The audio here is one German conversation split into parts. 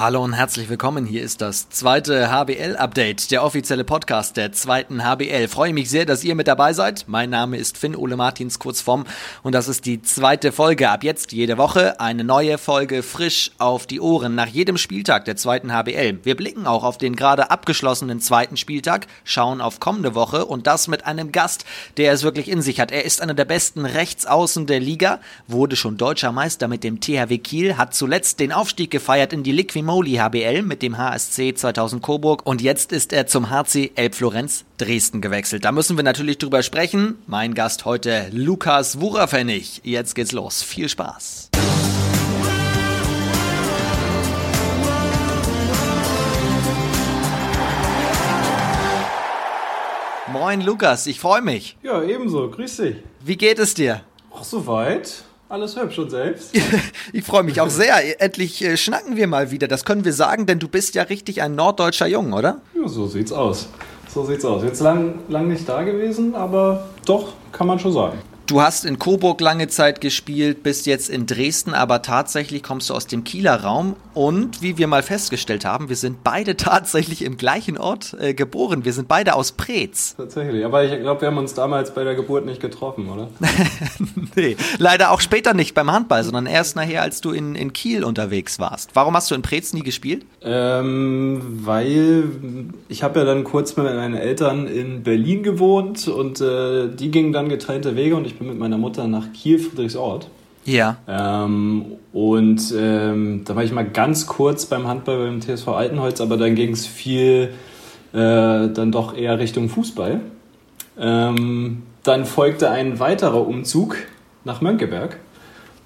Hallo und herzlich willkommen. Hier ist das zweite HBL-Update, der offizielle Podcast der zweiten HBL. Freue mich sehr, dass ihr mit dabei seid. Mein Name ist Finn Ole Martins, kurz vorm, und das ist die zweite Folge. Ab jetzt jede Woche eine neue Folge frisch auf die Ohren nach jedem Spieltag der zweiten HBL. Wir blicken auch auf den gerade abgeschlossenen zweiten Spieltag, schauen auf kommende Woche und das mit einem Gast, der es wirklich in sich hat. Er ist einer der besten Rechtsaußen der Liga, wurde schon deutscher Meister mit dem THW Kiel, hat zuletzt den Aufstieg gefeiert in die Liquimol Moli HBL mit dem HSC 2000 Coburg und jetzt ist er zum HC Elbflorenz Dresden gewechselt. Da müssen wir natürlich drüber sprechen. Mein Gast heute Lukas Wurafennig. Jetzt geht's los. Viel Spaß. Moin Lukas, ich freue mich. Ja, ebenso. Grüß dich. Wie geht es dir? Ach, soweit. Alles hübsch und selbst? ich freue mich auch sehr. Endlich äh, schnacken wir mal wieder. Das können wir sagen, denn du bist ja richtig ein norddeutscher Jung, oder? Ja, so sieht's aus. So sieht's aus. Jetzt lang, lang nicht da gewesen, aber doch, kann man schon sagen. Du hast in Coburg lange Zeit gespielt, bist jetzt in Dresden, aber tatsächlich kommst du aus dem Kieler Raum. Und wie wir mal festgestellt haben, wir sind beide tatsächlich im gleichen Ort äh, geboren. Wir sind beide aus Preetz. Tatsächlich, aber ich glaube, wir haben uns damals bei der Geburt nicht getroffen, oder? nee, leider auch später nicht beim Handball, sondern erst nachher, als du in, in Kiel unterwegs warst. Warum hast du in Preetz nie gespielt? Ähm, weil ich habe ja dann kurz mit meinen Eltern in Berlin gewohnt und äh, die gingen dann getrennte Wege und ich bin mit meiner Mutter nach Kiel, Friedrichsort. Ja. Ähm, und ähm, da war ich mal ganz kurz beim Handball beim TSV Altenholz, aber dann ging es viel äh, dann doch eher Richtung Fußball. Ähm, dann folgte ein weiterer Umzug nach Mönckeberg.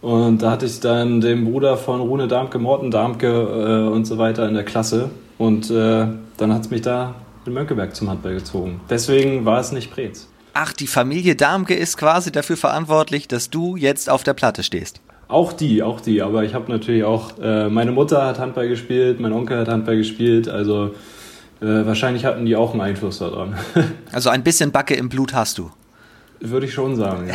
Und da hatte ich dann den Bruder von Rune Darmke, Morten Darmke äh, und so weiter in der Klasse. Und äh, dann hat es mich da in Mönckeberg zum Handball gezogen. Deswegen war es nicht Preetz. Ach, die Familie Darmke ist quasi dafür verantwortlich, dass du jetzt auf der Platte stehst. Auch die, auch die. Aber ich habe natürlich auch, äh, meine Mutter hat Handball gespielt, mein Onkel hat Handball gespielt. Also äh, wahrscheinlich hatten die auch einen Einfluss daran. also ein bisschen Backe im Blut hast du. Würde ich schon sagen. Ja.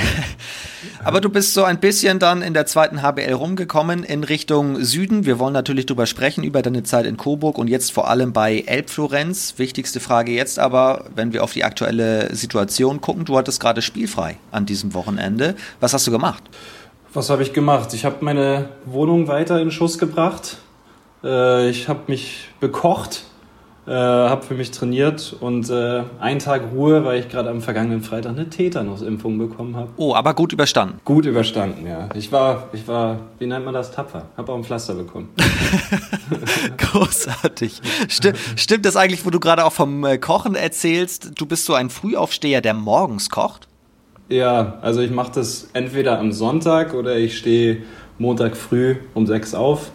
Aber du bist so ein bisschen dann in der zweiten HBL rumgekommen in Richtung Süden. Wir wollen natürlich drüber sprechen, über deine Zeit in Coburg und jetzt vor allem bei Elbflorenz. Wichtigste Frage jetzt aber, wenn wir auf die aktuelle Situation gucken. Du hattest gerade spielfrei an diesem Wochenende. Was hast du gemacht? Was habe ich gemacht? Ich habe meine Wohnung weiter in Schuss gebracht. Äh, ich habe mich bekocht äh, habe für mich trainiert und äh, einen Tag Ruhe, weil ich gerade am vergangenen Freitag eine Tetanus-Impfung bekommen habe. Oh, aber gut überstanden. Gut überstanden, ja. Ich war, ich war, wie nennt man das, tapfer. Habe auch ein Pflaster bekommen. Großartig. Stimmt, stimmt das eigentlich, wo du gerade auch vom äh, Kochen erzählst? Du bist so ein Frühaufsteher, der morgens kocht? Ja, also ich mache das entweder am Sonntag oder ich stehe Montag früh um sechs auf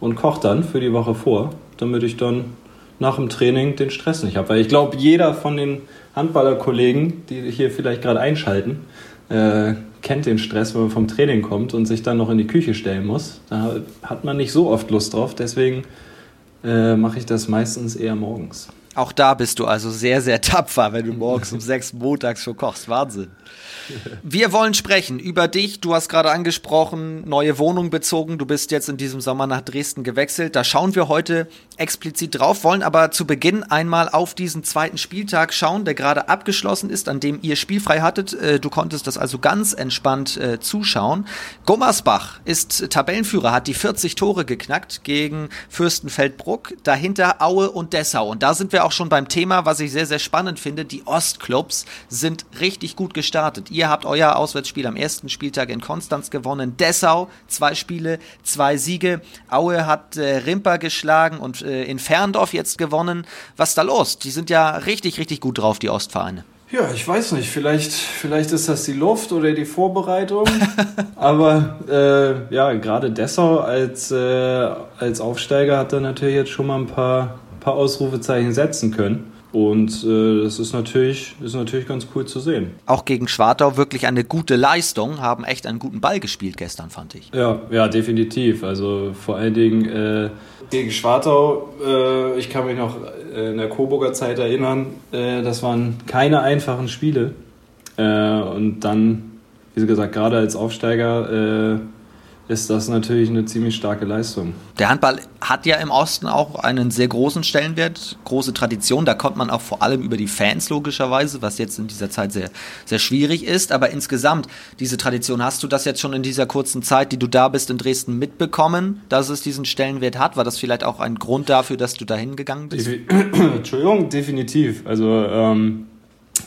und koche dann für die Woche vor, damit ich dann nach dem Training den Stress nicht habe. Weil ich glaube, jeder von den Handballerkollegen, die hier vielleicht gerade einschalten, äh, kennt den Stress, wenn man vom Training kommt und sich dann noch in die Küche stellen muss. Da hat man nicht so oft Lust drauf. Deswegen äh, mache ich das meistens eher morgens. Auch da bist du also sehr, sehr tapfer, wenn du morgens um sechs montags schon kochst. Wahnsinn. Wir wollen sprechen über dich. Du hast gerade angesprochen, neue Wohnung bezogen. Du bist jetzt in diesem Sommer nach Dresden gewechselt. Da schauen wir heute explizit drauf, wollen aber zu Beginn einmal auf diesen zweiten Spieltag schauen, der gerade abgeschlossen ist, an dem ihr spielfrei hattet. Äh, du konntest das also ganz entspannt äh, zuschauen. Gommersbach ist Tabellenführer, hat die 40 Tore geknackt gegen Fürstenfeldbruck. Dahinter Aue und Dessau. Und da sind wir auch schon beim Thema, was ich sehr, sehr spannend finde. Die Ostclubs sind richtig gut gestartet. Ihr habt euer Auswärtsspiel am ersten Spieltag in Konstanz gewonnen. Dessau, zwei Spiele, zwei Siege. Aue hat äh, Rimper geschlagen und äh, in Ferndorf jetzt gewonnen. Was ist da los? Die sind ja richtig, richtig gut drauf, die Ostvereine. Ja, ich weiß nicht. Vielleicht, vielleicht ist das die Luft oder die Vorbereitung. Aber äh, ja, gerade Dessau als, äh, als Aufsteiger hat er natürlich jetzt schon mal ein paar, paar Ausrufezeichen setzen können. Und äh, das ist natürlich, ist natürlich ganz cool zu sehen. Auch gegen Schwartau wirklich eine gute Leistung, haben echt einen guten Ball gespielt gestern, fand ich. Ja, ja, definitiv. Also vor allen Dingen äh, gegen Schwartau, äh, ich kann mich noch äh, in der Coburger Zeit erinnern, äh, das waren keine einfachen Spiele. Äh, und dann, wie gesagt, gerade als Aufsteiger ist das natürlich eine ziemlich starke Leistung. Der Handball hat ja im Osten auch einen sehr großen Stellenwert, große Tradition. Da kommt man auch vor allem über die Fans logischerweise, was jetzt in dieser Zeit sehr, sehr schwierig ist. Aber insgesamt, diese Tradition, hast du das jetzt schon in dieser kurzen Zeit, die du da bist in Dresden, mitbekommen, dass es diesen Stellenwert hat? War das vielleicht auch ein Grund dafür, dass du da hingegangen bist? Entschuldigung, definitiv. Also ähm,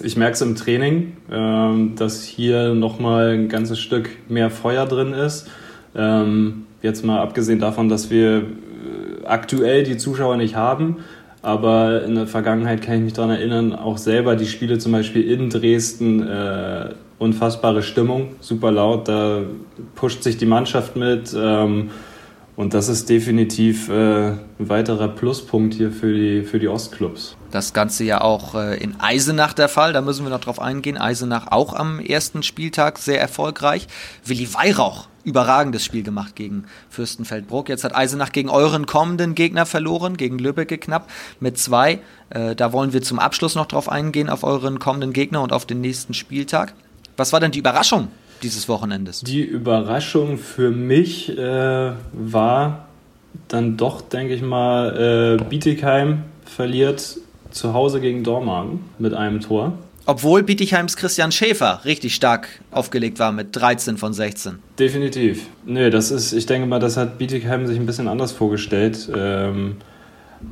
ich merke es im Training, ähm, dass hier nochmal ein ganzes Stück mehr Feuer drin ist ähm, jetzt mal abgesehen davon, dass wir äh, aktuell die Zuschauer nicht haben, aber in der Vergangenheit kann ich mich daran erinnern, auch selber die Spiele zum Beispiel in Dresden, äh, unfassbare Stimmung, super laut, da pusht sich die Mannschaft mit. Ähm, und das ist definitiv äh, ein weiterer Pluspunkt hier für die, für die Ostclubs. Das Ganze ja auch äh, in Eisenach der Fall, da müssen wir noch drauf eingehen. Eisenach auch am ersten Spieltag sehr erfolgreich. Willi Weihrauch, überragendes Spiel gemacht gegen Fürstenfeldbruck. Jetzt hat Eisenach gegen euren kommenden Gegner verloren, gegen Lübbecke knapp mit zwei. Äh, da wollen wir zum Abschluss noch drauf eingehen, auf euren kommenden Gegner und auf den nächsten Spieltag. Was war denn die Überraschung dieses Wochenendes? Die Überraschung für mich äh, war dann doch, denke ich mal, äh, Bietigheim verliert zu Hause gegen Dormagen mit einem Tor. Obwohl Bietigheims Christian Schäfer richtig stark aufgelegt war mit 13 von 16. Definitiv. Nee, das ist, ich denke mal, das hat Bietigheim sich ein bisschen anders vorgestellt. Ähm,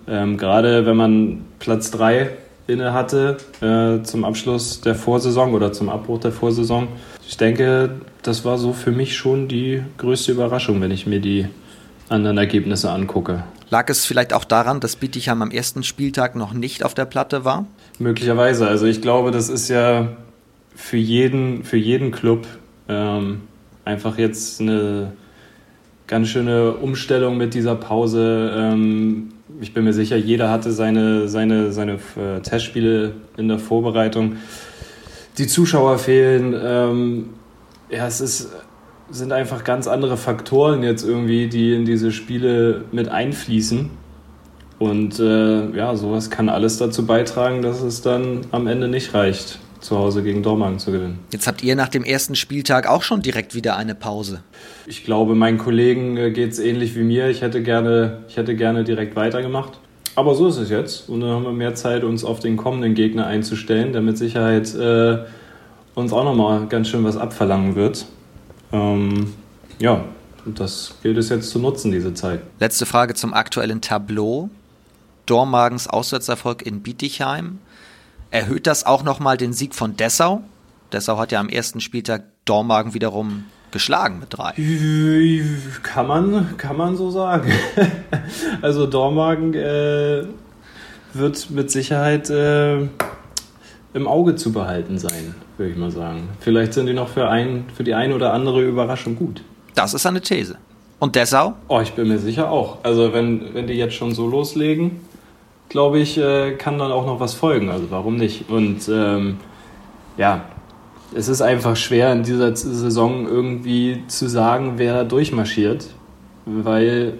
ähm, Gerade wenn man Platz 3 inne hatte äh, zum Abschluss der Vorsaison oder zum Abbruch der Vorsaison. Ich denke, das war so für mich schon die größte Überraschung, wenn ich mir die anderen Ergebnisse angucke. Lag es vielleicht auch daran, dass Bietigheim am ersten Spieltag noch nicht auf der Platte war? Möglicherweise. Also ich glaube, das ist ja für jeden, für jeden Club ähm, einfach jetzt eine ganz schöne Umstellung mit dieser Pause. Ähm, ich bin mir sicher, jeder hatte seine, seine, seine äh, Testspiele in der Vorbereitung. Die Zuschauer fehlen. Ähm, ja, es ist sind einfach ganz andere Faktoren jetzt irgendwie, die in diese Spiele mit einfließen. Und äh, ja, sowas kann alles dazu beitragen, dass es dann am Ende nicht reicht, zu Hause gegen Dormagen zu gewinnen. Jetzt habt ihr nach dem ersten Spieltag auch schon direkt wieder eine Pause. Ich glaube, meinen Kollegen äh, geht es ähnlich wie mir. Ich hätte, gerne, ich hätte gerne direkt weitergemacht. Aber so ist es jetzt. Und dann haben wir mehr Zeit, uns auf den kommenden Gegner einzustellen, der mit Sicherheit äh, uns auch nochmal ganz schön was abverlangen wird. Ähm, ja, und das gilt es jetzt zu nutzen, diese Zeit. Letzte Frage zum aktuellen Tableau. Dormagens Auswärtserfolg in Bietigheim. Erhöht das auch nochmal den Sieg von Dessau? Dessau hat ja am ersten Spieltag Dormagen wiederum geschlagen mit drei. Kann man, kann man so sagen. also Dormagen äh, wird mit Sicherheit äh, im Auge zu behalten sein, würde ich mal sagen. Vielleicht sind die noch für, ein, für die eine oder andere Überraschung gut. Das ist eine These. Und Dessau? Oh, ich bin mir sicher auch. Also wenn, wenn die jetzt schon so loslegen, glaube ich, äh, kann dann auch noch was folgen. Also warum nicht? Und ähm, ja, es ist einfach schwer in dieser Saison irgendwie zu sagen, wer durchmarschiert, weil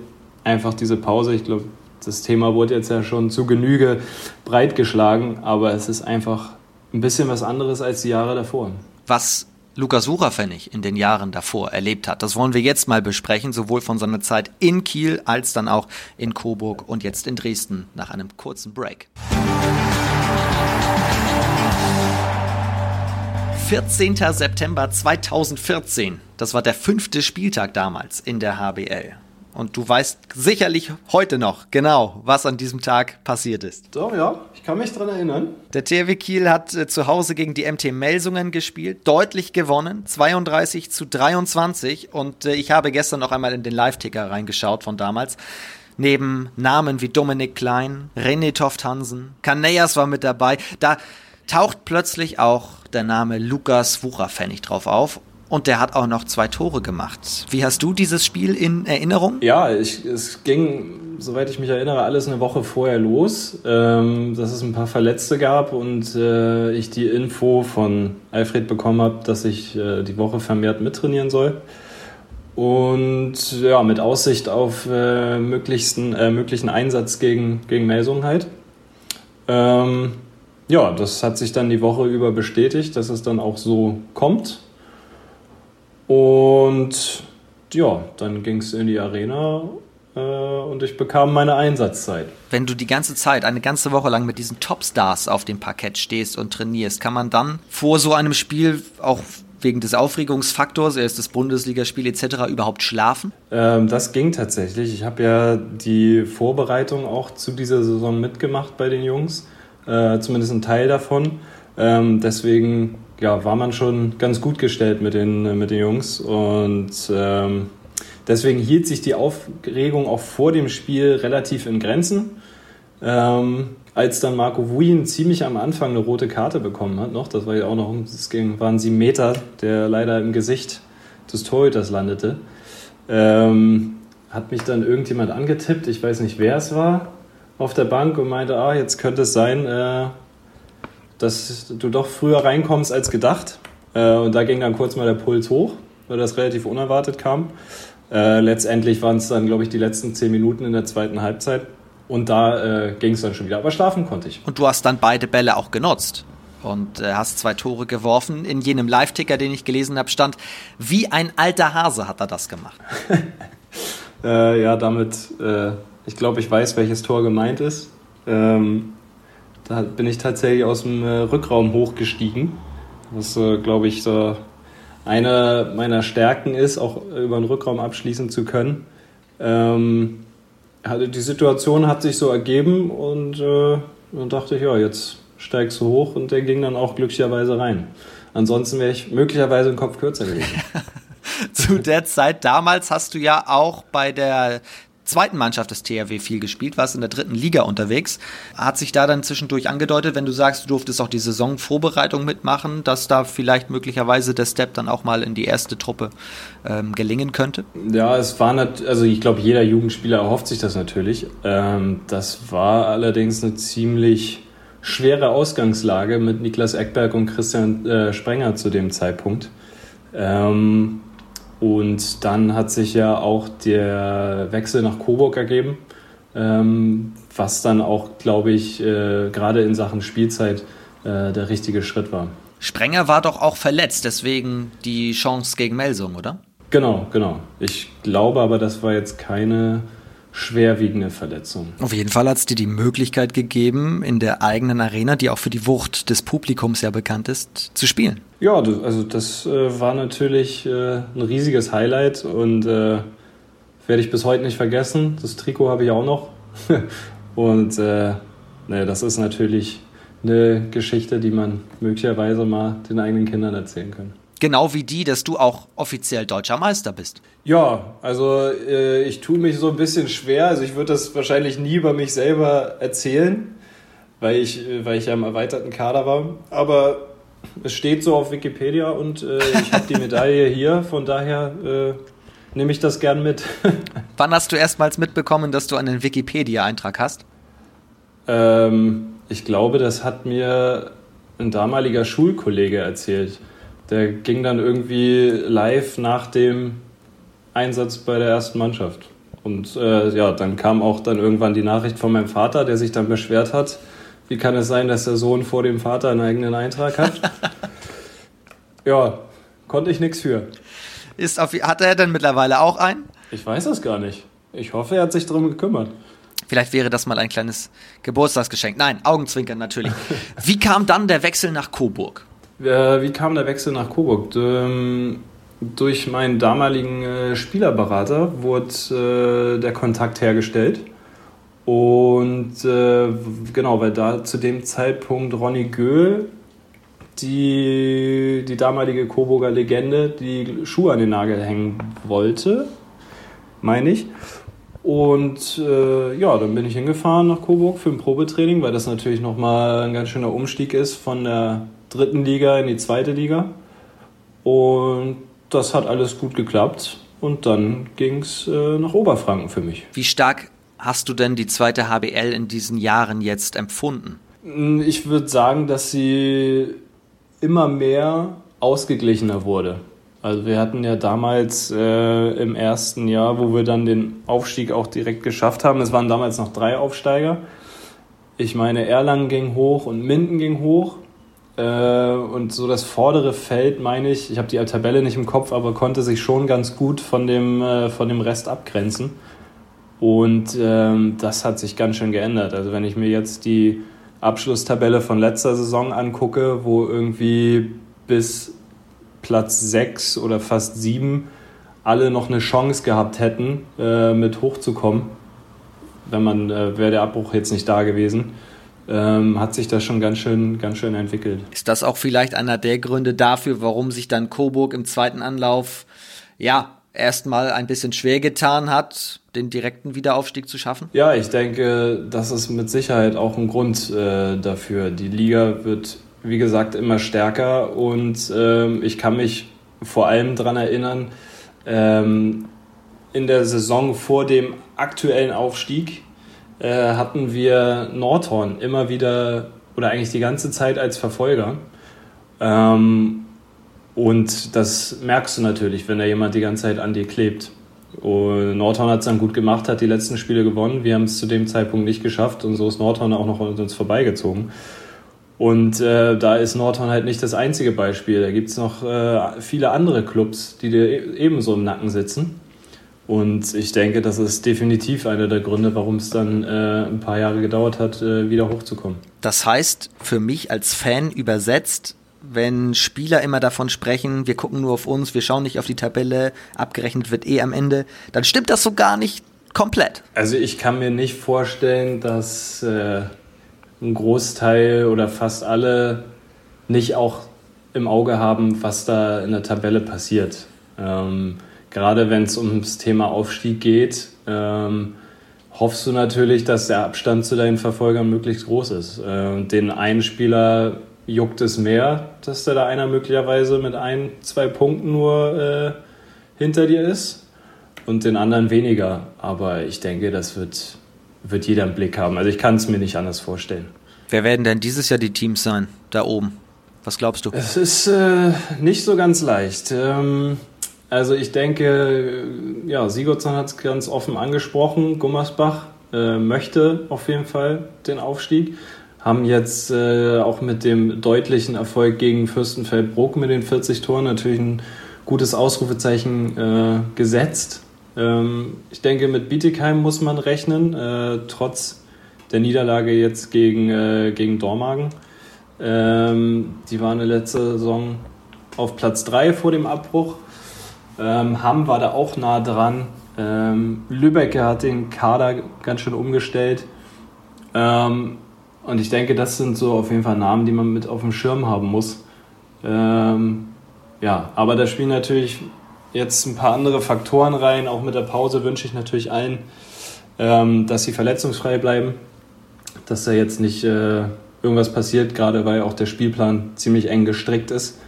einfach diese Pause, ich glaube, das Thema wurde jetzt ja schon zu Genüge breit geschlagen, aber es ist einfach ein bisschen was anderes als die Jahre davor. Was Lukas Sucherpfennig in den Jahren davor erlebt hat. Das wollen wir jetzt mal besprechen, sowohl von seiner Zeit in Kiel als dann auch in Coburg und jetzt in Dresden nach einem kurzen Break. 14. September 2014. Das war der fünfte Spieltag damals in der HBL. Und du weißt sicherlich heute noch genau, was an diesem Tag passiert ist. Doch, ja, ich kann mich dran erinnern. Der THW Kiel hat äh, zu Hause gegen die MT Melsungen gespielt, deutlich gewonnen, 32 zu 23. Und äh, ich habe gestern noch einmal in den Live-Ticker reingeschaut von damals. Neben Namen wie Dominik Klein, René Toft Hansen, Kaneyas war mit dabei. Da taucht plötzlich auch der Name Lukas Wucherpfennig drauf auf und der hat auch noch zwei Tore gemacht. Wie hast du dieses Spiel in Erinnerung? Ja, ich, es ging, soweit ich mich erinnere, alles eine Woche vorher los, ähm, dass es ein paar Verletzte gab und äh, ich die Info von Alfred bekommen habe, dass ich äh, die Woche vermehrt mittrainieren soll. Und ja, mit Aussicht auf äh, möglichsten, äh, möglichen Einsatz gegen, gegen Melsungen halt. Ähm, ja, das hat sich dann die Woche über bestätigt, dass es dann auch so kommt. Und ja, dann ging es in die Arena äh, und ich bekam meine Einsatzzeit. Wenn du die ganze Zeit, eine ganze Woche lang mit diesen Topstars auf dem Parkett stehst und trainierst, kann man dann vor so einem Spiel auch wegen des Aufregungsfaktors, erstes Bundesligaspiel etc. überhaupt schlafen? Ähm, das ging tatsächlich. Ich habe ja die Vorbereitung auch zu dieser Saison mitgemacht bei den Jungs, äh, zumindest ein Teil davon. Ähm, deswegen ja, war man schon ganz gut gestellt mit den, mit den Jungs und ähm, deswegen hielt sich die Aufregung auch vor dem Spiel relativ in Grenzen. Ähm, als dann Marco Wuin ziemlich am Anfang eine rote Karte bekommen hat, noch, das war ja auch noch, es ging, waren sieben Meter, der leider im Gesicht des Torhüters landete, ähm, hat mich dann irgendjemand angetippt, ich weiß nicht, wer es war, auf der Bank und meinte, ah, jetzt könnte es sein, äh, dass du doch früher reinkommst als gedacht. Äh, und da ging dann kurz mal der Puls hoch, weil das relativ unerwartet kam. Äh, letztendlich waren es dann, glaube ich, die letzten zehn Minuten in der zweiten Halbzeit. Und da äh, ging es dann schon wieder, aber schlafen konnte ich. Und du hast dann beide Bälle auch genutzt und äh, hast zwei Tore geworfen. In jenem Live-Ticker, den ich gelesen habe, stand, wie ein alter Hase hat er das gemacht. äh, ja, damit, äh, ich glaube, ich weiß, welches Tor gemeint ist. Ähm, da bin ich tatsächlich aus dem äh, Rückraum hochgestiegen. Was, äh, glaube ich, so eine meiner Stärken ist, auch über den Rückraum abschließen zu können. Ähm, die Situation hat sich so ergeben und äh, dann dachte ich, ja, jetzt steigst du hoch und der ging dann auch glücklicherweise rein. Ansonsten wäre ich möglicherweise einen Kopf kürzer gewesen. Zu der Zeit damals hast du ja auch bei der zweiten Mannschaft des THW viel gespielt, warst in der dritten Liga unterwegs. Hat sich da dann zwischendurch angedeutet, wenn du sagst, du durftest auch die Saisonvorbereitung mitmachen, dass da vielleicht möglicherweise der Step dann auch mal in die erste Truppe ähm, gelingen könnte? Ja, es war natürlich, also ich glaube, jeder Jugendspieler erhofft sich das natürlich. Ähm, das war allerdings eine ziemlich schwere Ausgangslage mit Niklas Eckberg und Christian äh, Sprenger zu dem Zeitpunkt. Ähm, und dann hat sich ja auch der Wechsel nach Coburg ergeben, ähm, was dann auch, glaube ich, äh, gerade in Sachen Spielzeit äh, der richtige Schritt war. Sprenger war doch auch verletzt, deswegen die Chance gegen Melsung, oder? Genau, genau. Ich glaube aber, das war jetzt keine schwerwiegende Verletzung. Auf jeden Fall hat es dir die Möglichkeit gegeben, in der eigenen Arena, die auch für die Wucht des Publikums ja bekannt ist, zu spielen. Ja, also das äh, war natürlich äh, ein riesiges Highlight und äh, werde ich bis heute nicht vergessen. Das Trikot habe ich auch noch. und ne, das ist natürlich eine Geschichte, die man möglicherweise mal den eigenen Kindern erzählen kann. Genau wie die, dass du auch offiziell deutscher Meister bist. Ja, also äh, ich tue mich so ein bisschen schwer. Also ich würde das wahrscheinlich nie über mich selber erzählen, weil ich, äh, weil ich ja im erweiterten Kader war. Aber es steht so auf Wikipedia und äh, ich habe die Medaille hier. Von daher äh, nehme ich das gern mit. Wann hast du erstmals mitbekommen, dass du einen Wikipedia-Eintrag hast? Ähm, ich glaube, das hat mir ein damaliger Schulkollege erzählt. Der ging dann irgendwie live nach dem Einsatz bei der ersten Mannschaft. Und äh, ja, dann kam auch dann irgendwann die Nachricht von meinem Vater, der sich dann beschwert hat. Wie kann es sein, dass der Sohn vor dem Vater einen eigenen Eintrag hat? ja, konnte ich nichts für. Ist auf, hat er denn mittlerweile auch einen? Ich weiß das gar nicht. Ich hoffe, er hat sich darum gekümmert. Vielleicht wäre das mal ein kleines Geburtstagsgeschenk. Nein, Augenzwinkern natürlich. Wie kam dann der Wechsel nach Coburg? Äh, wie kam der Wechsel nach Coburg? Ähm, durch meinen damaligen äh, Spielerberater wurde äh, der Kontakt hergestellt. Und genau, weil da zu dem Zeitpunkt Ronny Göhl, die, die damalige Coburger Legende, die Schuhe an den Nagel hängen wollte, meine ich. Und äh, ja, dann bin ich hingefahren nach Coburg für ein Probetraining, weil das natürlich nochmal ein ganz schöner Umstieg ist von der dritten Liga in die zweite Liga. Und das hat alles gut geklappt. Und dann ging es äh, nach Oberfranken für mich. Wie stark hast du denn die zweite HBL in diesen Jahren jetzt empfunden? Hm, ich würde sagen, dass sie immer mehr ausgeglichener wurde. Also wir hatten ja damals äh, im ersten Jahr, wo wir dann den Aufstieg auch direkt geschafft haben, es waren damals noch drei Aufsteiger. Ich meine, Erlangen ging hoch und Minden ging hoch. Äh, und so das vordere Feld, meine ich, ich habe die Tabelle nicht im Kopf, aber konnte sich schon ganz gut von dem, äh, von dem Rest abgrenzen. Und ähm, das hat sich ganz schön geändert. Also wenn ich mir jetzt die Abschlusstabelle von letzter Saison angucke, wo irgendwie bis Platz 6 oder fast 7 alle noch eine Chance gehabt hätten, äh, mit hochzukommen, wenn man, äh, wäre der Abbruch jetzt nicht da gewesen, ähm, hat sich das schon ganz schön, ganz schön entwickelt. Ist das auch vielleicht einer der Gründe dafür, warum sich dann Coburg im zweiten Anlauf, ja, erstmal ein bisschen schwer getan hat, den direkten Wiederaufstieg zu schaffen? Ja, ich denke, das ist mit Sicherheit auch ein Grund äh, dafür. Die Liga wird, wie gesagt, immer stärker und ähm, ich kann mich vor allem daran erinnern, ähm, in der Saison vor dem aktuellen Aufstieg äh, hatten wir Nordhorn immer wieder oder eigentlich die ganze Zeit als Verfolger. Ähm, und das merkst du natürlich, wenn da jemand die ganze Zeit an dir klebt. Und Nordhorn hat es dann gut gemacht, hat die letzten Spiele gewonnen. Wir haben es zu dem Zeitpunkt nicht geschafft und so ist Nordhorn auch noch an uns vorbeigezogen. Und äh, da ist Nordhorn halt nicht das einzige Beispiel. Da gibt es noch äh, viele andere Clubs, die dir e-, ebenso im Nacken sitzen. Und ich denke, das ist definitiv einer der Gründe, warum es dann äh, ein paar Jahre gedauert hat, äh, wieder hochzukommen. Das heißt, für mich als Fan übersetzt, wenn Spieler immer davon sprechen, wir gucken nur auf uns, wir schauen nicht auf die Tabelle, abgerechnet wird eh am Ende, dann stimmt das so gar nicht komplett. Also ich kann mir nicht vorstellen, dass äh, ein Großteil oder fast alle nicht auch im Auge haben, was da in der Tabelle passiert. Ähm, gerade wenn es ums Thema Aufstieg geht, ähm, hoffst du natürlich, dass der Abstand zu deinen Verfolgern möglichst groß ist. Äh, den einen Spieler juckt es mehr, dass da einer möglicherweise mit ein, zwei Punkten nur äh, hinter dir ist und den anderen weniger. Aber ich denke, das wird, wird jeder im Blick haben. Also ich kann es mir nicht anders vorstellen. Wer werden denn dieses Jahr die Teams sein, da oben? Was glaubst du? Es ist äh, nicht so ganz leicht. Ähm, also ich denke, ja, Sigurdsson hat es ganz offen angesprochen. Gummersbach äh, möchte auf jeden Fall den Aufstieg haben jetzt äh, auch mit dem deutlichen Erfolg gegen Fürstenfeldbruck mit den 40 Toren natürlich ein gutes Ausrufezeichen äh, gesetzt. Ähm, ich denke, mit Bietigheim muss man rechnen, äh, trotz der Niederlage jetzt gegen, äh, gegen Dormagen. Ähm, die waren in der letzten Saison auf Platz 3 vor dem Abbruch. Ähm, Hamm war da auch nah dran. Ähm, Lübeck hat den Kader ganz schön umgestellt. Ähm, und ich denke, das sind so auf jeden Fall Namen, die man mit auf dem Schirm haben muss. Ähm, ja, aber da spielen natürlich jetzt ein paar andere Faktoren rein. Auch mit der Pause wünsche ich natürlich allen, ähm, dass sie verletzungsfrei bleiben, dass da jetzt nicht äh, irgendwas passiert, gerade weil auch der Spielplan ziemlich eng gestrickt ist.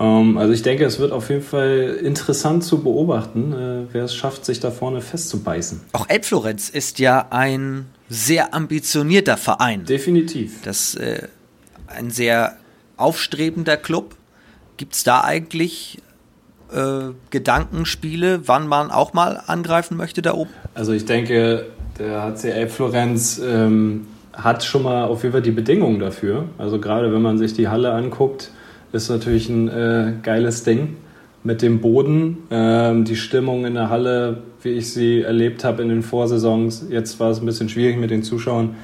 Ähm, also ich denke, es wird auf jeden Fall interessant zu beobachten, äh, wer es schafft, sich da vorne festzubeißen. Auch Elbflorenz ist ja ein sehr ambitionierter Verein. Definitiv. Das äh, ein sehr aufstrebender Club. Gibt es da eigentlich äh, Gedankenspiele, wann man auch mal angreifen möchte da oben? Also ich denke, der HCL Florenz ähm, hat schon mal auf jeden Fall die Bedingungen dafür. Also gerade wenn man sich die Halle anguckt, ist natürlich ein äh, geiles Ding mit dem Boden. Ähm, die Stimmung in der Halle, wie ich sie erlebt habe in den Vorsaisons, jetzt war es ein bisschen schwierig mit den Zuschauern.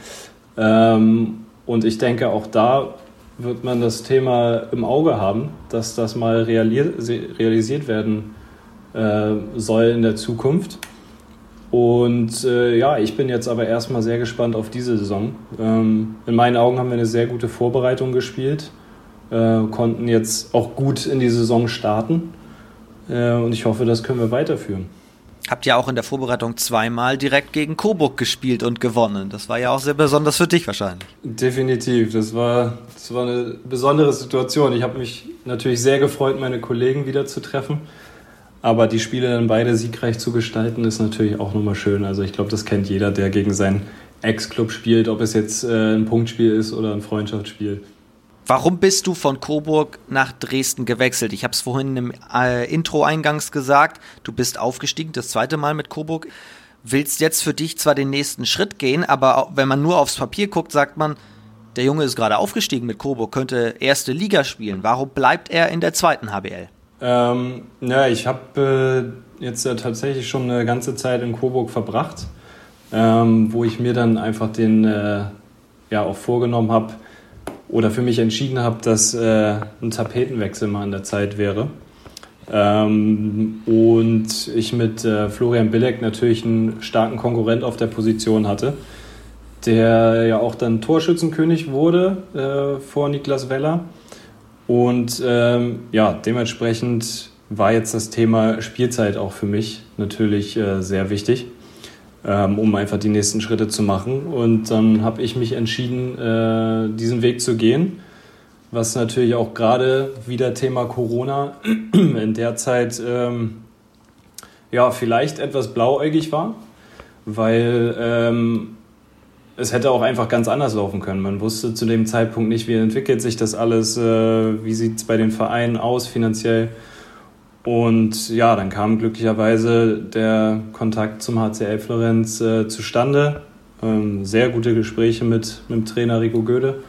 Ähm, und ich denke, auch da wird man das Thema im Auge haben, dass das mal realisiert werden äh, soll in der Zukunft. Und äh, ja, ich bin jetzt aber erstmal sehr gespannt auf diese Saison. Ähm, in meinen Augen haben wir eine sehr gute Vorbereitung gespielt, äh, konnten jetzt auch gut in die Saison starten äh, und ich hoffe, das können wir weiterführen. Habt ihr auch in der Vorbereitung zweimal direkt gegen Coburg gespielt und gewonnen. Das war ja auch sehr besonders für dich wahrscheinlich. Definitiv. Das war, das war eine besondere Situation. Ich habe mich natürlich sehr gefreut, meine Kollegen wieder zu treffen. Aber die Spiele dann beide siegreich zu gestalten, ist natürlich auch nochmal schön. Also ich glaube, das kennt jeder, der gegen seinen Ex-Club spielt, ob es jetzt äh, ein Punktspiel ist oder ein Freundschaftsspiel. Warum bist du von Coburg nach Dresden gewechselt? Ich habe es vorhin im äh, Intro eingangs gesagt. Du bist aufgestiegen, das zweite Mal mit Coburg. Willst jetzt für dich zwar den nächsten Schritt gehen, aber wenn man nur aufs Papier guckt, sagt man, Der Junge ist gerade aufgestiegen mit Coburg, könnte erste Liga spielen. Warum bleibt er in der zweiten HBL? Ähm, ja, ich habe äh, jetzt ja tatsächlich schon eine ganze Zeit in Coburg verbracht, ähm, wo ich mir dann einfach den äh, ja auch vorgenommen habe oder für mich entschieden habe, dass äh, ein Tapetenwechsel mal an der Zeit wäre. Ähm, und ich mit äh, Florian Billeck natürlich einen starken Konkurrent auf der Position hatte, der ja auch dann Torschützenkönig wurde äh, vor Niklas Weller. Und ähm, ja, dementsprechend war jetzt das Thema Spielzeit auch für mich natürlich äh, sehr wichtig, um einfach die nächsten Schritte zu machen. Und dann habe ich mich entschieden, äh, diesen Weg zu gehen was natürlich auch gerade wieder Thema Corona in der Zeit ähm, ja vielleicht etwas blauäugig war, weil ähm, es hätte auch einfach ganz anders laufen können. Man wusste zu dem Zeitpunkt nicht, wie entwickelt sich das alles, äh, wie sieht es bei den Vereinen aus finanziell. Und ja, dann kam glücklicherweise der Kontakt zum HCL Florenz äh, zustande. Ähm, sehr gute Gespräche mit, mit dem Trainer Rico Göde.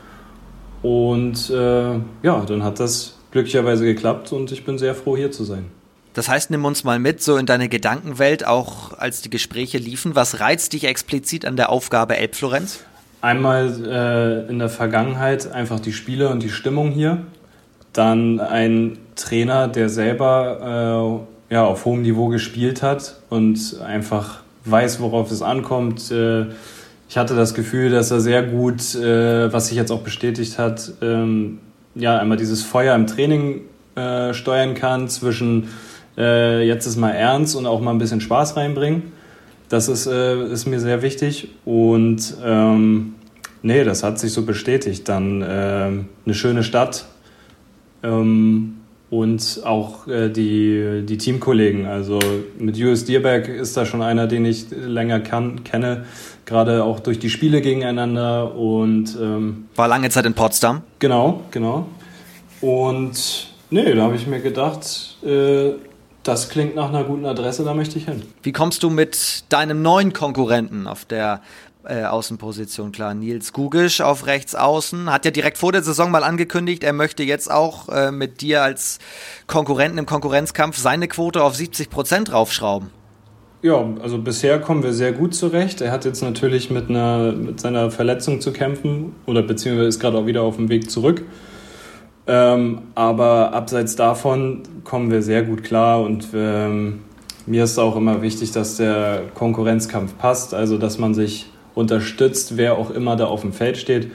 Und äh, ja, dann hat das glücklicherweise geklappt und ich bin sehr froh, hier zu sein. Das heißt, nimm uns mal mit, so in deine Gedankenwelt, auch als die Gespräche liefen. Was reizt dich explizit an der Aufgabe Elbflorenz? Einmal äh, in der Vergangenheit einfach die Spiele und die Stimmung hier. Dann ein Trainer, der selber äh, ja, auf hohem Niveau gespielt hat und einfach weiß, worauf es ankommt. Äh, ich hatte das Gefühl, dass er sehr gut, äh, was sich jetzt auch bestätigt hat, ähm, ja, einmal dieses Feuer im Training äh, steuern kann zwischen äh, jetzt ist mal ernst und auch mal ein bisschen Spaß reinbringen. Das ist, äh, ist mir sehr wichtig und ähm, nee, das hat sich so bestätigt. Dann eine schöne Stadt ähm, und auch äh, die, die Teamkollegen. Also mit Julius Dierberg ist da schon einer, den ich länger kann, kenne gerade auch durch die Spiele gegeneinander und ähm, war lange Zeit in Potsdam. Genau, genau. Und nee, da habe ich mir gedacht, äh, das klingt nach einer guten Adresse, da möchte ich hin. Wie kommst du mit deinem neuen Konkurrenten auf der äh, Außenposition klar. Nils Gugisch auf rechts außen hat ja direkt vor der Saison mal angekündigt, er möchte jetzt auch äh, mit dir als Konkurrenten im Konkurrenzkampf seine Quote auf 70 Prozent raufschrauben. Ja, also bisher kommen wir sehr gut zurecht. Er hat jetzt natürlich mit, einer, mit seiner Verletzung zu kämpfen oder beziehungsweise ist gerade auch wieder auf dem Weg zurück. Ähm, aber abseits davon kommen wir sehr gut klar und ähm, mir ist auch immer wichtig, dass der Konkurrenzkampf passt, also dass man sich unterstützt, wer auch immer da auf dem Feld steht.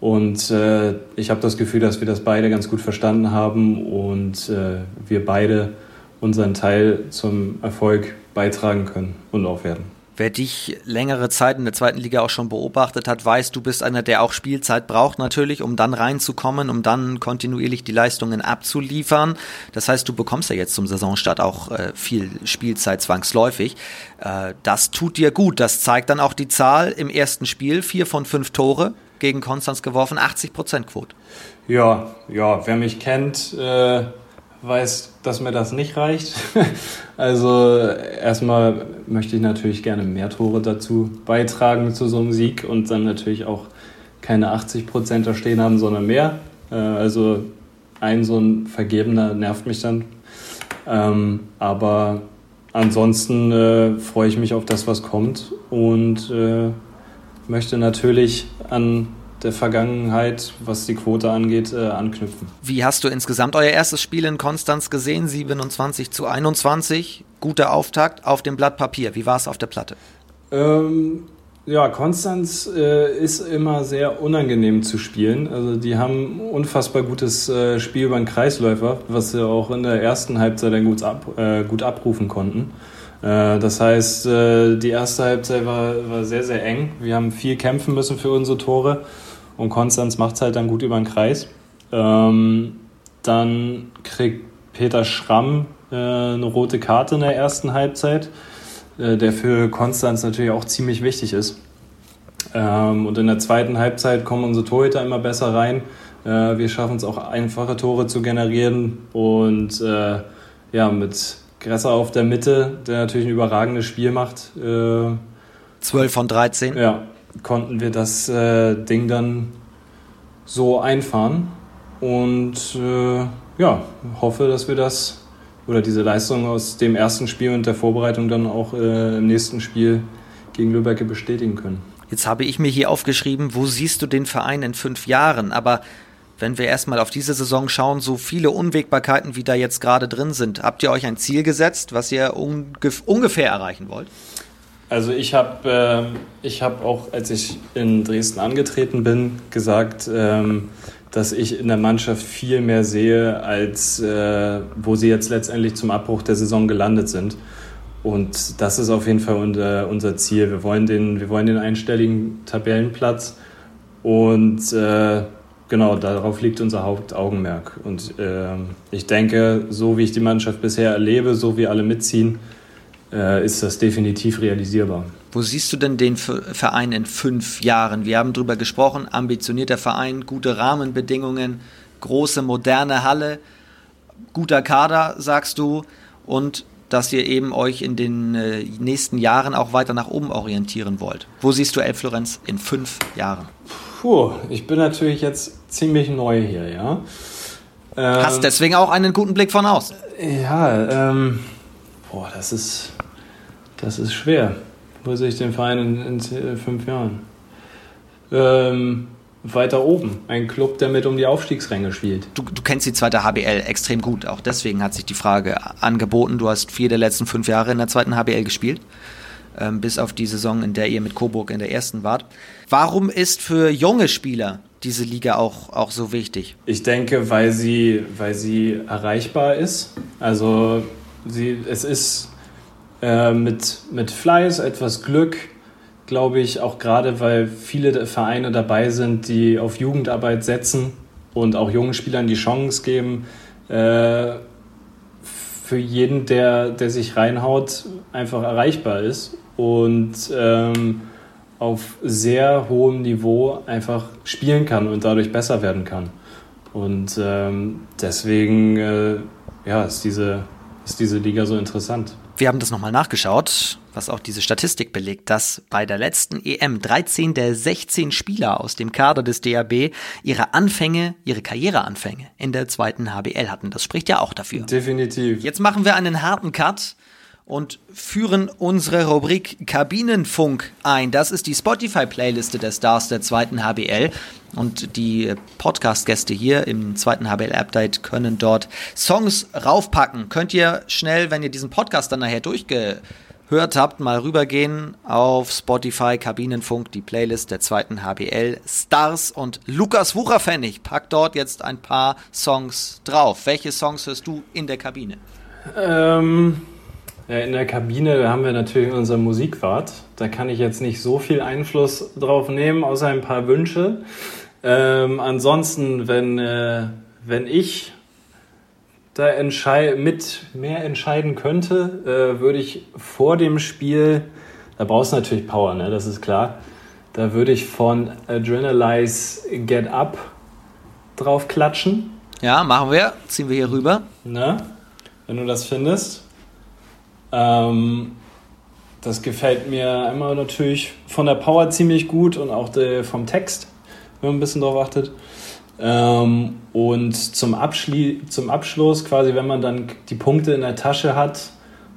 Und äh, ich habe das Gefühl, dass wir das beide ganz gut verstanden haben und äh, wir beide unseren Teil zum Erfolg beitragen können und auch werden. Wer dich längere Zeit in der zweiten Liga auch schon beobachtet hat, weiß, du bist einer, der auch Spielzeit braucht natürlich, um dann reinzukommen, um dann kontinuierlich die Leistungen abzuliefern. Das heißt, du bekommst ja jetzt zum Saisonstart auch äh, viel Spielzeit zwangsläufig. Äh, das tut dir gut. Das zeigt dann auch die Zahl im ersten Spiel. Vier von fünf Tore gegen Konstanz geworfen, 80 Prozent Quote. Ja, ja, wer mich kennt, äh weiß, dass mir das nicht reicht. also erstmal möchte ich natürlich gerne mehr Tore dazu beitragen zu so einem Sieg und dann natürlich auch keine 80 Prozent da stehen haben, sondern mehr. Äh, also ein so ein Vergebener nervt mich dann. Ähm, aber ansonsten äh, freue ich mich auf das, was kommt und äh, möchte natürlich an der Vergangenheit, was die Quote angeht, äh, anknüpfen. Wie hast du insgesamt euer erstes Spiel in Konstanz gesehen? 27 zu 21. Guter Auftakt auf dem Blatt Papier. Wie war es auf der Platte? Ähm, ja, Konstanz äh, ist immer sehr unangenehm zu spielen. Also die haben unfassbar gutes äh, Spiel über den Kreisläufer, was sie auch in der ersten Halbzeit dann gut, ab, äh, gut abrufen konnten. Äh, das heißt, äh, die erste Halbzeit war, war sehr, sehr eng. Wir haben viel kämpfen müssen für unsere Tore. Und Konstanz macht es halt dann gut über den Kreis. Ähm, dann kriegt Peter Schramm äh, eine rote Karte in der ersten Halbzeit, äh, der für Konstanz natürlich auch ziemlich wichtig ist. Ähm, und in der zweiten Halbzeit kommen unsere Torhüter immer besser rein. Äh, wir schaffen es auch einfache Tore zu generieren und äh, ja, mit Gresser auf der Mitte, der natürlich ein überragendes Spiel macht. 12 äh, von 13. Ja, konnten wir das äh, Ding dann so einfahren. Und äh, ja, hoffe, dass wir das oder diese Leistung aus dem ersten Spiel und der Vorbereitung dann auch äh, im nächsten Spiel gegen Lübeck bestätigen können. Jetzt habe ich mir hier aufgeschrieben, wo siehst du den Verein in fünf Jahren? Aber wenn wir erstmal auf diese Saison schauen, so viele Unwägbarkeiten, wie da jetzt gerade drin sind, habt ihr euch ein Ziel gesetzt, was ihr ungef ungefähr erreichen wollt? Also ich habe äh, hab auch, als ich in Dresden angetreten bin, gesagt, ähm, dass ich in der Mannschaft viel mehr sehe, als äh, wo sie jetzt letztendlich zum Abbruch der Saison gelandet sind. Und das ist auf jeden Fall unser, unser Ziel. Wir wollen, den, wir wollen den einstelligen Tabellenplatz und äh, genau darauf liegt unser Hauptaugenmerk. Und äh, ich denke, so wie ich die Mannschaft bisher erlebe, so wie alle mitziehen, äh, ist das definitiv realisierbar. Wo siehst du denn den Verein in fünf Jahren? Wir haben darüber gesprochen, ambitionierter Verein, gute Rahmenbedingungen, große moderne Halle, guter Kader, sagst du, und dass ihr eben euch in den äh, nächsten Jahren auch weiter nach oben orientieren wollt. Wo siehst du Elbflorenz in fünf Jahren? Puh, ich bin natürlich jetzt ziemlich neu hier, ja. Ähm, Hast deswegen auch einen guten Blick von außen. Ja, ähm, boah, das ist, das ist schwer. Wo sehe ich den Verein in, in äh, fünf Jahren? Ähm, weiter oben. Ein Club, der mit um die Aufstiegsränge spielt. Du, du, kennst die zweite HBL extrem gut. Auch deswegen hat sich die Frage angeboten. Du hast vier der letzten fünf Jahre in der zweiten HBL gespielt. Ähm, bis auf die Saison, in der ihr mit Coburg in der ersten wart. Warum ist für junge Spieler diese Liga auch, auch so wichtig? Ich denke, weil sie, weil sie erreichbar ist. Also sie, es ist äh, mit, mit Fleiß, etwas Glück, glaube ich, auch gerade weil viele Vereine dabei sind, die auf Jugendarbeit setzen und auch jungen Spielern die Chance geben, äh, für jeden, der, der sich reinhaut, einfach erreichbar ist und ähm, auf sehr hohem Niveau einfach spielen kann und dadurch besser werden kann. Und ähm, deswegen äh, ja, ist, diese, ist diese Liga so interessant. Wir haben das nochmal nachgeschaut, was auch diese Statistik belegt, dass bei der letzten EM 13 der 16 Spieler aus dem Kader des DAB ihre Anfänge, ihre Karriereanfänge in der zweiten HBL hatten. Das spricht ja auch dafür. Definitiv. Jetzt machen wir einen harten Cut und führen unsere Rubrik Kabinenfunk ein. Das ist die Spotify-Playliste der Stars der zweiten HBL. Und die Podcast-Gäste hier im zweiten HBL-Update können dort Songs raufpacken. Könnt ihr schnell, wenn ihr diesen Podcast dann nachher durchgehört habt, mal rübergehen auf Spotify Kabinenfunk, die Playlist der zweiten HBL Stars und Lukas Wucherpfennig packt dort jetzt ein paar Songs drauf. Welche Songs hörst du in der Kabine? Ähm in der Kabine haben wir natürlich unser Musikwart. Da kann ich jetzt nicht so viel Einfluss drauf nehmen, außer ein paar Wünsche. Ähm, ansonsten, wenn, äh, wenn ich da mit mehr entscheiden könnte, äh, würde ich vor dem Spiel, da brauchst du natürlich Power, ne? das ist klar, da würde ich von Adrenalize Get Up drauf klatschen. Ja, machen wir. Ziehen wir hier rüber. Ne? Wenn du das findest. Ähm, das gefällt mir einmal natürlich von der Power ziemlich gut und auch der, vom Text, wenn man ein bisschen drauf achtet. Ähm, und zum, Abschli zum Abschluss, quasi, wenn man dann die Punkte in der Tasche hat,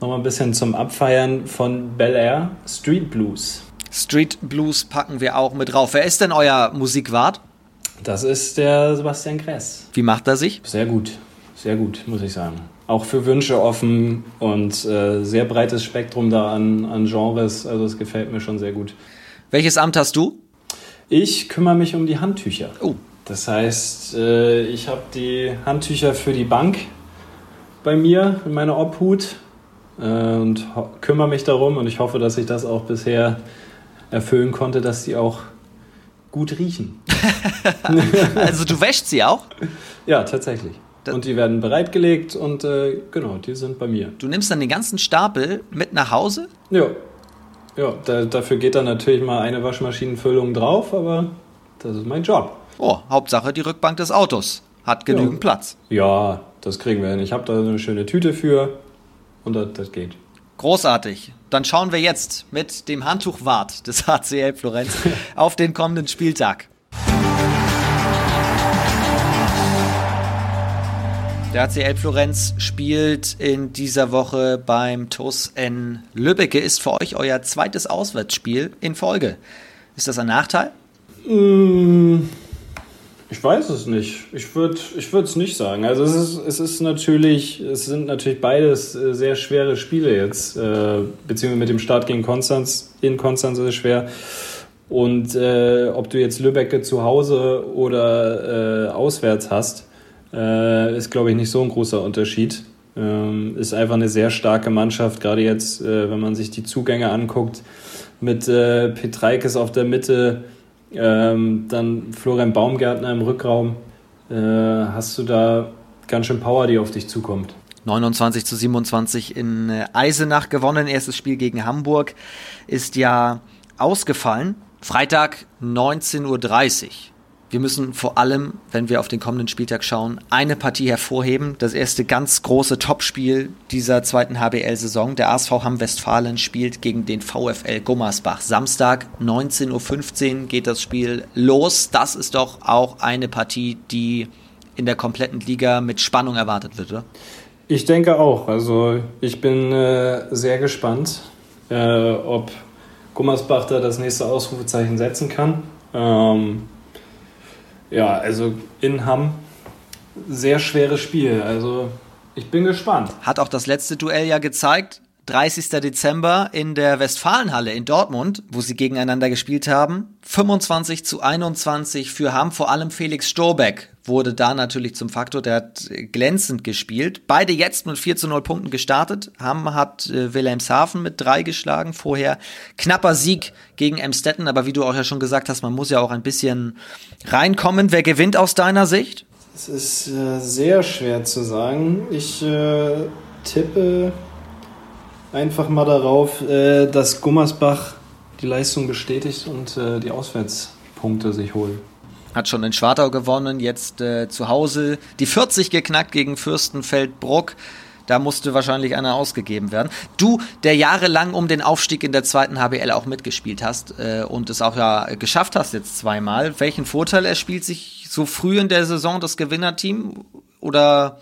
nochmal ein bisschen zum Abfeiern von Bel Air Street Blues. Street Blues packen wir auch mit drauf. Wer ist denn euer Musikwart? Das ist der Sebastian Kress. Wie macht er sich? Sehr gut, sehr gut, muss ich sagen auch für Wünsche offen und äh, sehr breites Spektrum da an, an Genres. Also es gefällt mir schon sehr gut. Welches Amt hast du? Ich kümmere mich um die Handtücher. Oh. Das heißt, äh, ich habe die Handtücher für die Bank bei mir in meiner Obhut äh, und kümmere mich darum und ich hoffe, dass ich das auch bisher erfüllen konnte, dass sie auch gut riechen. also du wäschst sie auch? Ja, tatsächlich und die werden bereitgelegt und äh, genau, die sind bei mir. Du nimmst dann den ganzen Stapel mit nach Hause? Ja. Ja, da, dafür geht dann natürlich mal eine Waschmaschinenfüllung drauf, aber das ist mein Job. Oh, Hauptsache die Rückbank des Autos hat genügend ja. Platz. Ja, das kriegen wir hin. Ich habe da eine schöne Tüte für und das, das geht. Großartig. Dann schauen wir jetzt mit dem Handtuchwart des HCL Florenz auf den kommenden Spieltag. Der HCL Florenz spielt in dieser Woche beim TUS N Lübbecke. Ist für euch euer zweites Auswärtsspiel in Folge. Ist das ein Nachteil? Mm, ich weiß es nicht. Ich würde ich es nicht sagen. Also es ist, es ist natürlich, es sind natürlich beides äh, sehr schwere Spiele jetzt, äh, beziehungsweise mit dem Start gegen Konstanz in Konstanz ist es schwer. Und äh, ob du jetzt Lübbecke zu Hause oder äh, auswärts hast, äh, ist, glaube ich, nicht so ein großer Unterschied. Ähm, ist einfach eine sehr starke Mannschaft, gerade jetzt, äh, wenn man sich die Zugänge anguckt, mit äh, Petreikes auf der Mitte, ähm, dann Florian Baumgärtner im Rückraum, äh, hast du da ganz schön Power, die auf dich zukommt. 29 zu 27 in äh, Eisenach gewonnen. Erstes Spiel gegen Hamburg ist ja ausgefallen. Freitag 19.30 Uhr. Wir müssen vor allem, wenn wir auf den kommenden Spieltag schauen, eine Partie hervorheben. Das erste ganz große Topspiel dieser zweiten HBL-Saison. Der ASV Hamm Westfalen spielt gegen den VfL Gummersbach. Samstag 19.15 Uhr geht das Spiel los. Das ist doch auch eine Partie, die in der kompletten Liga mit Spannung erwartet wird, oder? Ich denke auch. Also ich bin äh, sehr gespannt, äh, ob Gummersbach da das nächste Ausrufezeichen setzen kann. Ähm, ja, also in Hamm sehr schweres Spiel. Also ich bin gespannt. Hat auch das letzte Duell ja gezeigt. 30. Dezember in der Westfalenhalle in Dortmund, wo sie gegeneinander gespielt haben. 25 zu 21 für Hamm, vor allem Felix Storbeck wurde da natürlich zum Faktor, der hat glänzend gespielt. Beide jetzt mit 4 zu 0 Punkten gestartet. Hamm hat äh, Wilhelmshaven mit drei geschlagen, vorher knapper Sieg gegen Emstetten, aber wie du auch ja schon gesagt hast, man muss ja auch ein bisschen reinkommen. Wer gewinnt aus deiner Sicht? Es ist äh, sehr schwer zu sagen. Ich äh, tippe einfach mal darauf, äh, dass Gummersbach die Leistung bestätigt und äh, die Auswärtspunkte sich holt. Hat schon in Schwartau gewonnen, jetzt äh, zu Hause die 40 geknackt gegen Fürstenfeldbruck. Da musste wahrscheinlich einer ausgegeben werden. Du, der jahrelang um den Aufstieg in der zweiten HBL auch mitgespielt hast äh, und es auch ja geschafft hast jetzt zweimal. Welchen Vorteil erspielt sich so früh in der Saison das Gewinnerteam? Oder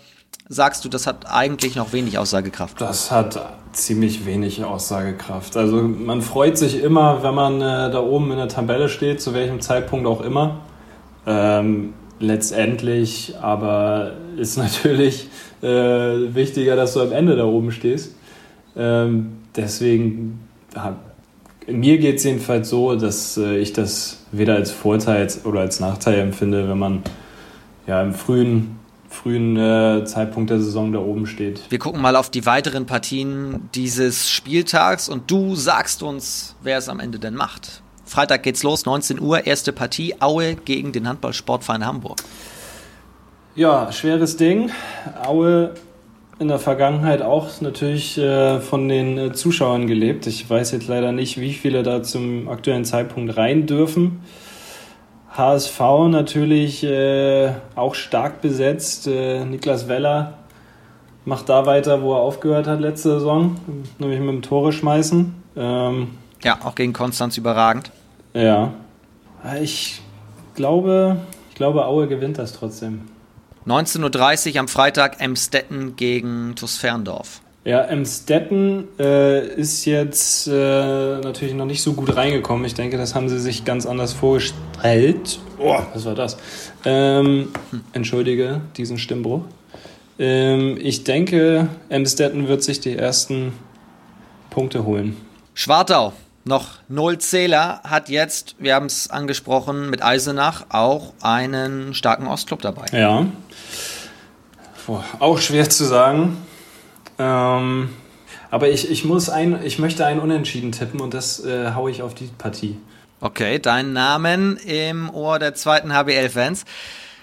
sagst du, das hat eigentlich noch wenig Aussagekraft? Das hat ziemlich wenig Aussagekraft. Also man freut sich immer, wenn man äh, da oben in der Tabelle steht, zu welchem Zeitpunkt auch immer. Ähm, letztendlich aber ist natürlich äh, wichtiger, dass du am Ende da oben stehst. Ähm, deswegen, mir geht es jedenfalls so, dass äh, ich das weder als Vorteil oder als Nachteil empfinde, wenn man ja im frühen frühen äh, Zeitpunkt der Saison da oben steht. Wir gucken mal auf die weiteren Partien dieses Spieltags und du sagst uns, wer es am Ende denn macht. Freitag geht's los, 19 Uhr, erste Partie, Aue gegen den Handballsportverein Hamburg. Ja, schweres Ding. Aue in der Vergangenheit auch natürlich äh, von den äh, Zuschauern gelebt. Ich weiß jetzt leider nicht, wie viele da zum aktuellen Zeitpunkt rein dürfen. HSV natürlich äh, auch stark besetzt. Äh, Niklas Weller macht da weiter, wo er aufgehört hat letzte Saison, nämlich mit dem Tore schmeißen. Ähm, ja, auch gegen Konstanz überragend. Ja. Ich glaube, ich glaube, Aue gewinnt das trotzdem. 19.30 Uhr am Freitag Emstetten gegen TuS Ferndorf. Ja, Emstetten äh, ist jetzt äh, natürlich noch nicht so gut reingekommen. Ich denke, das haben sie sich ganz anders vorgestellt. Oh, was war das? Ähm, entschuldige diesen Stimmbruch. Ähm, ich denke, Emstetten wird sich die ersten Punkte holen. Schwartau noch null Zähler, hat jetzt, wir haben es angesprochen, mit Eisenach auch einen starken Ostclub dabei. Ja. Boah, auch schwer zu sagen. Ähm, aber ich, ich muss ein, ich möchte einen Unentschieden tippen und das äh, haue ich auf die Partie. Okay, dein Namen im Ohr der zweiten HBL-Fans.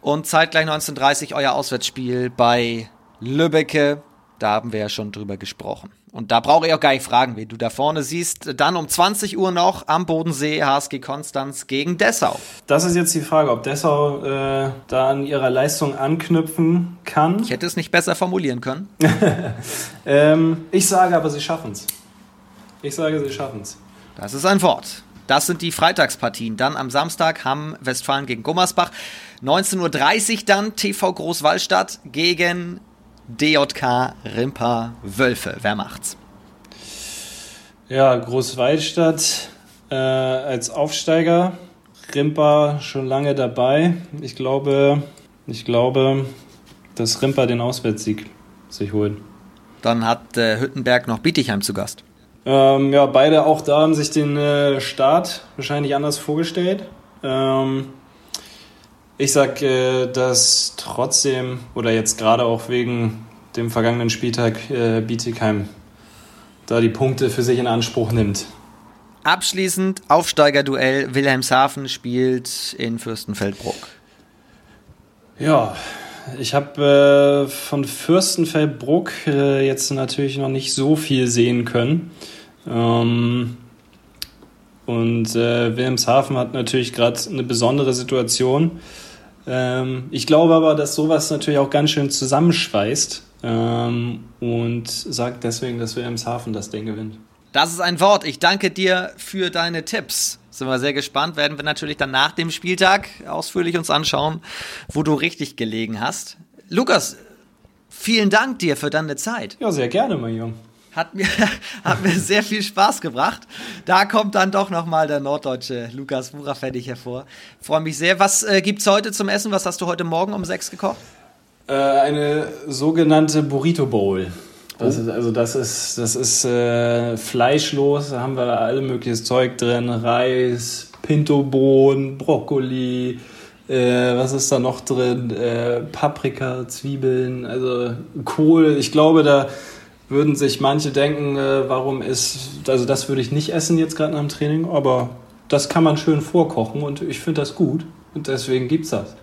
Und zeitgleich 1930 euer Auswärtsspiel bei Lübbecke. Da haben wir ja schon drüber gesprochen. Und da brauche ich auch gar nicht fragen, wie du da vorne siehst. Dann um 20 Uhr noch am Bodensee HSG Konstanz gegen Dessau. Das ist jetzt die Frage, ob Dessau äh, da an ihrer Leistung anknüpfen kann. Ich hätte es nicht besser formulieren können. ähm, ich sage aber, sie schaffen es. Ich sage, sie schaffen es. Das ist ein Wort. Das sind die Freitagspartien. Dann am Samstag haben Westfalen gegen Gummersbach. 19.30 Uhr dann TV Großwallstadt gegen DJK Rimpa Wölfe. Wer macht's? Ja, Großwaldstadt äh, als Aufsteiger. Rimpa schon lange dabei. Ich glaube, ich glaube, dass Rimpa den Auswärtssieg sich holt. Dann hat äh, Hüttenberg noch Bietigheim zu Gast. Ähm, ja, beide auch da haben sich den äh, Start wahrscheinlich anders vorgestellt. Ähm, ich sag, äh, dass trotzdem oder jetzt gerade auch wegen dem vergangenen Spieltag äh, Bietigheim da die Punkte für sich in Anspruch nimmt. Abschließend Aufsteigerduell Wilhelmshaven spielt in Fürstenfeldbruck. Ja, ich habe äh, von Fürstenfeldbruck äh, jetzt natürlich noch nicht so viel sehen können. Ähm, und äh, Wilhelmshaven hat natürlich gerade eine besondere Situation. Ähm, ich glaube aber, dass sowas natürlich auch ganz schön zusammenschweißt ähm, und sagt deswegen, dass Wilhelmshaven das Ding gewinnt. Das ist ein Wort. Ich danke dir für deine Tipps. Sind wir sehr gespannt. Werden wir natürlich dann nach dem Spieltag ausführlich uns anschauen, wo du richtig gelegen hast. Lukas, vielen Dank dir für deine Zeit. Ja, sehr gerne, mein Junge. Hat mir, hat mir sehr viel Spaß gebracht. Da kommt dann doch nochmal der norddeutsche Lukas Bucherfettig hervor. Freue mich sehr. Was äh, es heute zum Essen? Was hast du heute Morgen um sechs gekocht? Äh, eine sogenannte Burrito Bowl. Das oh. ist, also das ist, das ist äh, fleischlos, da haben wir alle mögliches Zeug drin, Reis, Pintobohnen, Brokkoli, äh, was ist da noch drin? Äh, Paprika, Zwiebeln, also Kohl. Ich glaube, da würden sich manche denken, äh, warum ist, also das würde ich nicht essen jetzt gerade nach dem Training, aber das kann man schön vorkochen und ich finde das gut und deswegen gibt es das.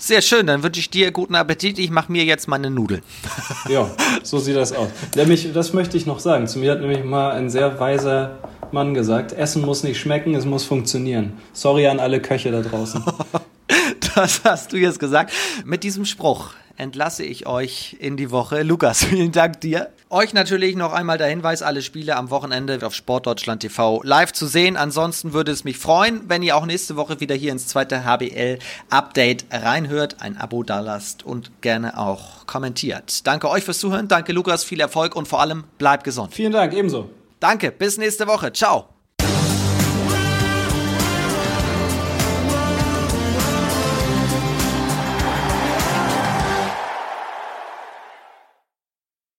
Sehr schön, dann wünsche ich dir guten Appetit. Ich mache mir jetzt meine Nudeln. ja, so sieht das aus. Nämlich, das möchte ich noch sagen. Zu mir hat nämlich mal ein sehr weiser Mann gesagt, Essen muss nicht schmecken, es muss funktionieren. Sorry an alle Köche da draußen. das hast du jetzt gesagt. Mit diesem Spruch entlasse ich euch in die Woche. Lukas, vielen Dank dir. Euch natürlich noch einmal der Hinweis, alle Spiele am Wochenende auf Sportdeutschland TV live zu sehen. Ansonsten würde es mich freuen, wenn ihr auch nächste Woche wieder hier ins zweite HBL-Update reinhört, ein Abo dalasst und gerne auch kommentiert. Danke euch fürs Zuhören, danke Lukas, viel Erfolg und vor allem bleibt gesund. Vielen Dank, ebenso. Danke, bis nächste Woche. Ciao.